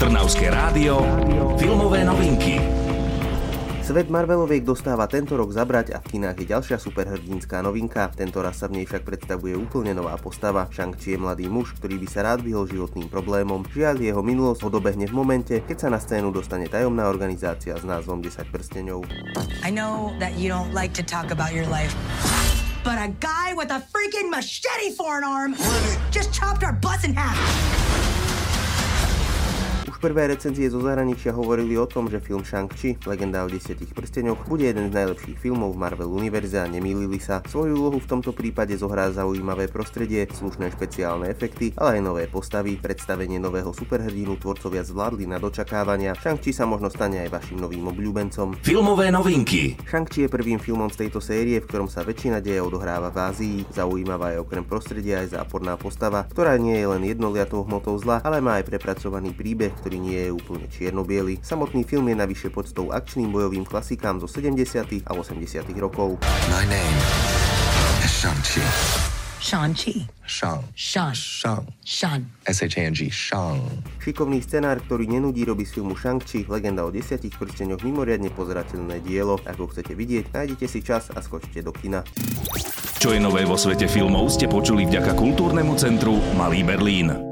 Trnavské rádio, filmové novinky. Svet Marveloviek dostáva tento rok zabrať a v kinách je ďalšia superhrdinská novinka. Tento raz sa v nej však predstavuje úplne nová postava. Shang-Chi je mladý muž, ktorý by sa rád vyhol životným problémom. Žiaľ, jeho minulosť ho dobehne v momente, keď sa na scénu dostane tajomná organizácia s názvom 10 prsteňov. I know that you don't like to talk about your life. But a guy with a freaking machete for an arm just chopped our bus in half. Prvé recenzie zo zahraničia hovorili o tom, že film Shang-Chi, legenda o desiatich prsteňoch, bude jeden z najlepších filmov v Marvel univerze a nemýlili sa. Svoju úlohu v tomto prípade zohrá zaujímavé prostredie, slušné špeciálne efekty, ale aj nové postavy. Predstavenie nového superhrdinu tvorcovia zvládli na dočakávania. Shang-Chi sa možno stane aj vašim novým obľúbencom. Filmové novinky. Shang-Chi je prvým filmom z tejto série, v ktorom sa väčšina deje odohráva v Ázii. Zaujímavá je okrem prostredia aj záporná postava, ktorá nie je len jednoliatou hmotou zla, ale má aj prepracovaný príbeh, ktorý ktorý nie je úplne čierno Samotný film je navyše podstou akčným bojovým klasikám zo 70. a 80. rokov. My name is Shang-Chi. Shang-Chi. Shang. Shang. Shang. Shang. S-H-A-N-G. Shang. Šikovný scenár, ktorý nenudí, robí z filmu Shang-Chi, legenda o desiatich prsteňoch, mimoriadne pozerateľné dielo. Ak ho chcete vidieť, nájdete si čas a skočte do kina. Čo je nové vo svete filmov ste počuli vďaka kultúrnemu centru Malý Berlín.